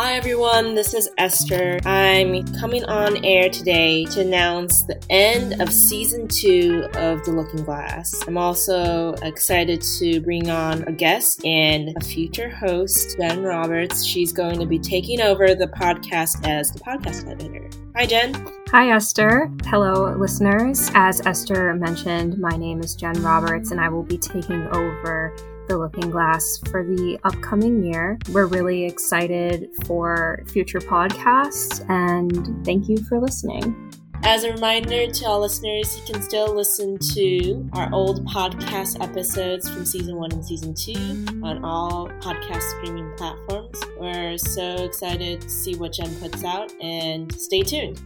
Hi everyone, this is Esther. I'm coming on air today to announce the end of season two of The Looking Glass. I'm also excited to bring on a guest and a future host, Jen Roberts. She's going to be taking over the podcast as the podcast editor. Hi, Jen. Hi, Esther. Hello, listeners. As Esther mentioned, my name is Jen Roberts, and I will be taking over the Looking Glass for the upcoming year. We're really excited for future podcasts and thank you for listening. As a reminder to all listeners, you can still listen to our old podcast episodes from season one and season two on all podcast streaming platforms. We're so excited to see what Jen puts out and stay tuned.